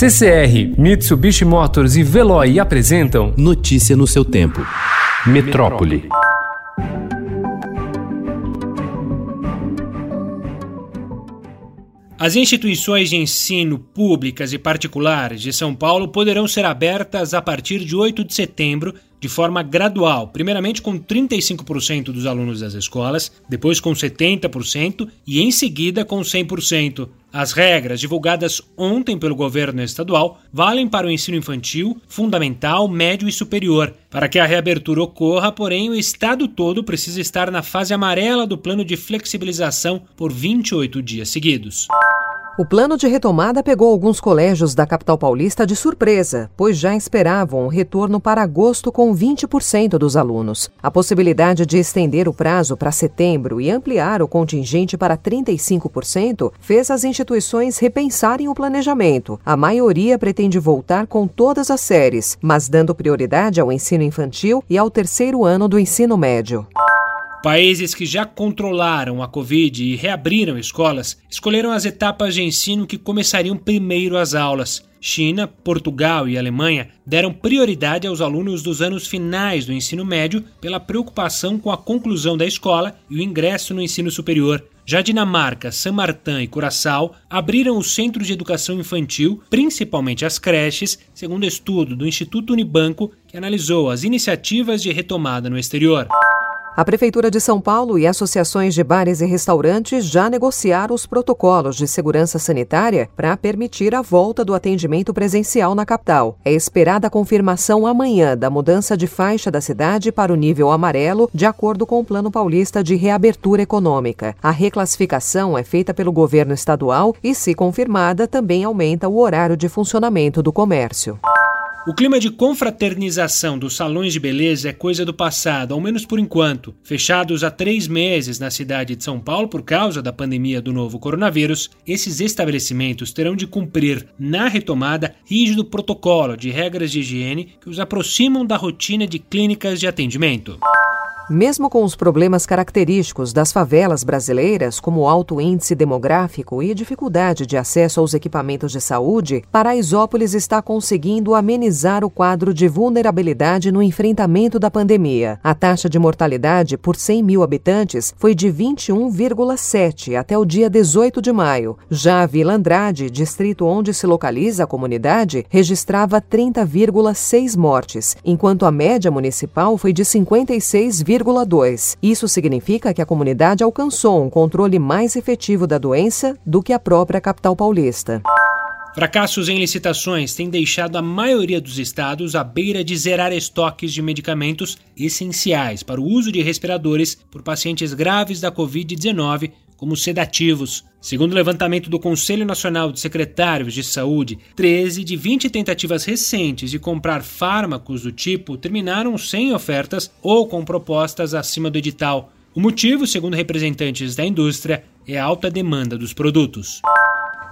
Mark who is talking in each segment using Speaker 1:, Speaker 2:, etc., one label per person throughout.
Speaker 1: CCR, Mitsubishi Motors e Veloy apresentam
Speaker 2: Notícia no seu tempo.
Speaker 1: Metrópole.
Speaker 3: As instituições de ensino públicas e particulares de São Paulo poderão ser abertas a partir de 8 de setembro de forma gradual, primeiramente com 35% dos alunos das escolas, depois com 70% e em seguida com 100%. As regras divulgadas ontem pelo governo estadual valem para o ensino infantil, fundamental, médio e superior. Para que a reabertura ocorra, porém, o estado todo precisa estar na fase amarela do plano de flexibilização por 28 dias seguidos.
Speaker 4: O plano de retomada pegou alguns colégios da capital paulista de surpresa, pois já esperavam um retorno para agosto com 20% dos alunos. A possibilidade de estender o prazo para setembro e ampliar o contingente para 35% fez as instituições repensarem o planejamento. A maioria pretende voltar com todas as séries, mas dando prioridade ao ensino infantil e ao terceiro ano do ensino médio.
Speaker 3: Países que já controlaram a Covid e reabriram escolas escolheram as etapas de ensino que começariam primeiro as aulas. China, Portugal e Alemanha deram prioridade aos alunos dos anos finais do ensino médio pela preocupação com a conclusão da escola e o ingresso no ensino superior. Já Dinamarca, San Martin e Curaçao abriram os centros de educação infantil, principalmente as creches, segundo estudo do Instituto Unibanco, que analisou as iniciativas de retomada no exterior.
Speaker 4: A Prefeitura de São Paulo e associações de bares e restaurantes já negociaram os protocolos de segurança sanitária para permitir a volta do atendimento presencial na capital. É esperada a confirmação amanhã da mudança de faixa da cidade para o nível amarelo, de acordo com o Plano Paulista de Reabertura Econômica. A reclassificação é feita pelo governo estadual e, se confirmada, também aumenta o horário de funcionamento do comércio.
Speaker 3: O clima de confraternização dos salões de beleza é coisa do passado, ao menos por enquanto. Fechados há três meses na cidade de São Paulo por causa da pandemia do novo coronavírus, esses estabelecimentos terão de cumprir, na retomada, rígido protocolo de regras de higiene que os aproximam da rotina de clínicas de atendimento.
Speaker 4: Mesmo com os problemas característicos das favelas brasileiras, como alto índice demográfico e dificuldade de acesso aos equipamentos de saúde, Paraisópolis está conseguindo amenizar o quadro de vulnerabilidade no enfrentamento da pandemia. A taxa de mortalidade por 100 mil habitantes foi de 21,7 até o dia 18 de maio. Já a Vila Andrade, distrito onde se localiza a comunidade, registrava 30,6 mortes, enquanto a média municipal foi de 56, 3,2. Isso significa que a comunidade alcançou um controle mais efetivo da doença do que a própria capital paulista.
Speaker 3: Fracassos em licitações têm deixado a maioria dos estados à beira de zerar estoques de medicamentos essenciais para o uso de respiradores por pacientes graves da Covid-19, como sedativos. Segundo o levantamento do Conselho Nacional de Secretários de Saúde, 13 de 20 tentativas recentes de comprar fármacos do tipo terminaram sem ofertas ou com propostas acima do edital. O motivo, segundo representantes da indústria, é a alta demanda dos produtos.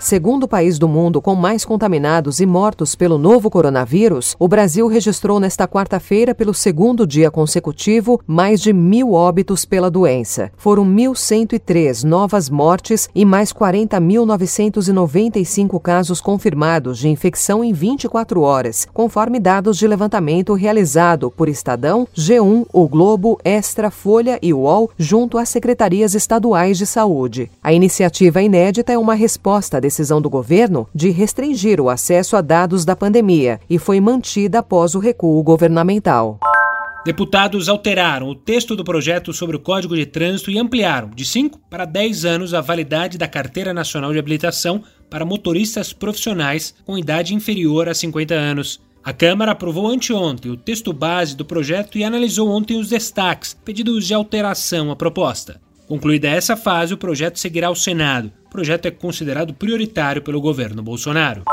Speaker 4: Segundo o país do mundo com mais contaminados e mortos pelo novo coronavírus, o Brasil registrou nesta quarta-feira, pelo segundo dia consecutivo, mais de mil óbitos pela doença. Foram 1.103 novas mortes e mais 40.995 casos confirmados de infecção em 24 horas, conforme dados de levantamento realizado por Estadão, G1, O Globo, Extra, Folha e UOL, junto às secretarias estaduais de saúde. A iniciativa inédita é uma resposta decisão do governo de restringir o acesso a dados da pandemia e foi mantida após o recuo governamental.
Speaker 3: Deputados alteraram o texto do projeto sobre o Código de Trânsito e ampliaram de 5 para 10 anos a validade da Carteira Nacional de Habilitação para motoristas profissionais com idade inferior a 50 anos. A Câmara aprovou anteontem o texto base do projeto e analisou ontem os destaques, pedidos de alteração à proposta. Concluída essa fase, o projeto seguirá ao Senado. O projeto é considerado prioritário pelo governo Bolsonaro.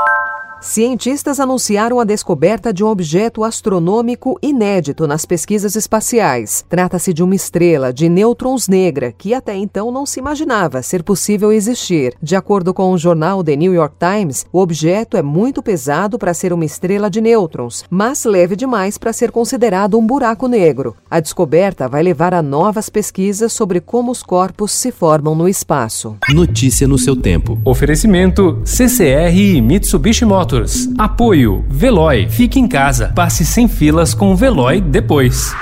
Speaker 4: Cientistas anunciaram a descoberta de um objeto astronômico inédito nas pesquisas espaciais. Trata-se de uma estrela de nêutrons negra que até então não se imaginava ser possível existir. De acordo com o jornal The New York Times, o objeto é muito pesado para ser uma estrela de nêutrons, mas leve demais para ser considerado um buraco negro. A descoberta vai levar a novas pesquisas sobre como os corpos se formam no espaço.
Speaker 2: Notícia no seu tempo.
Speaker 1: Oferecimento CCR e Mitsubishi Motors Motors. Apoio Veloy. Fique em casa. Passe sem filas com o Veloy depois.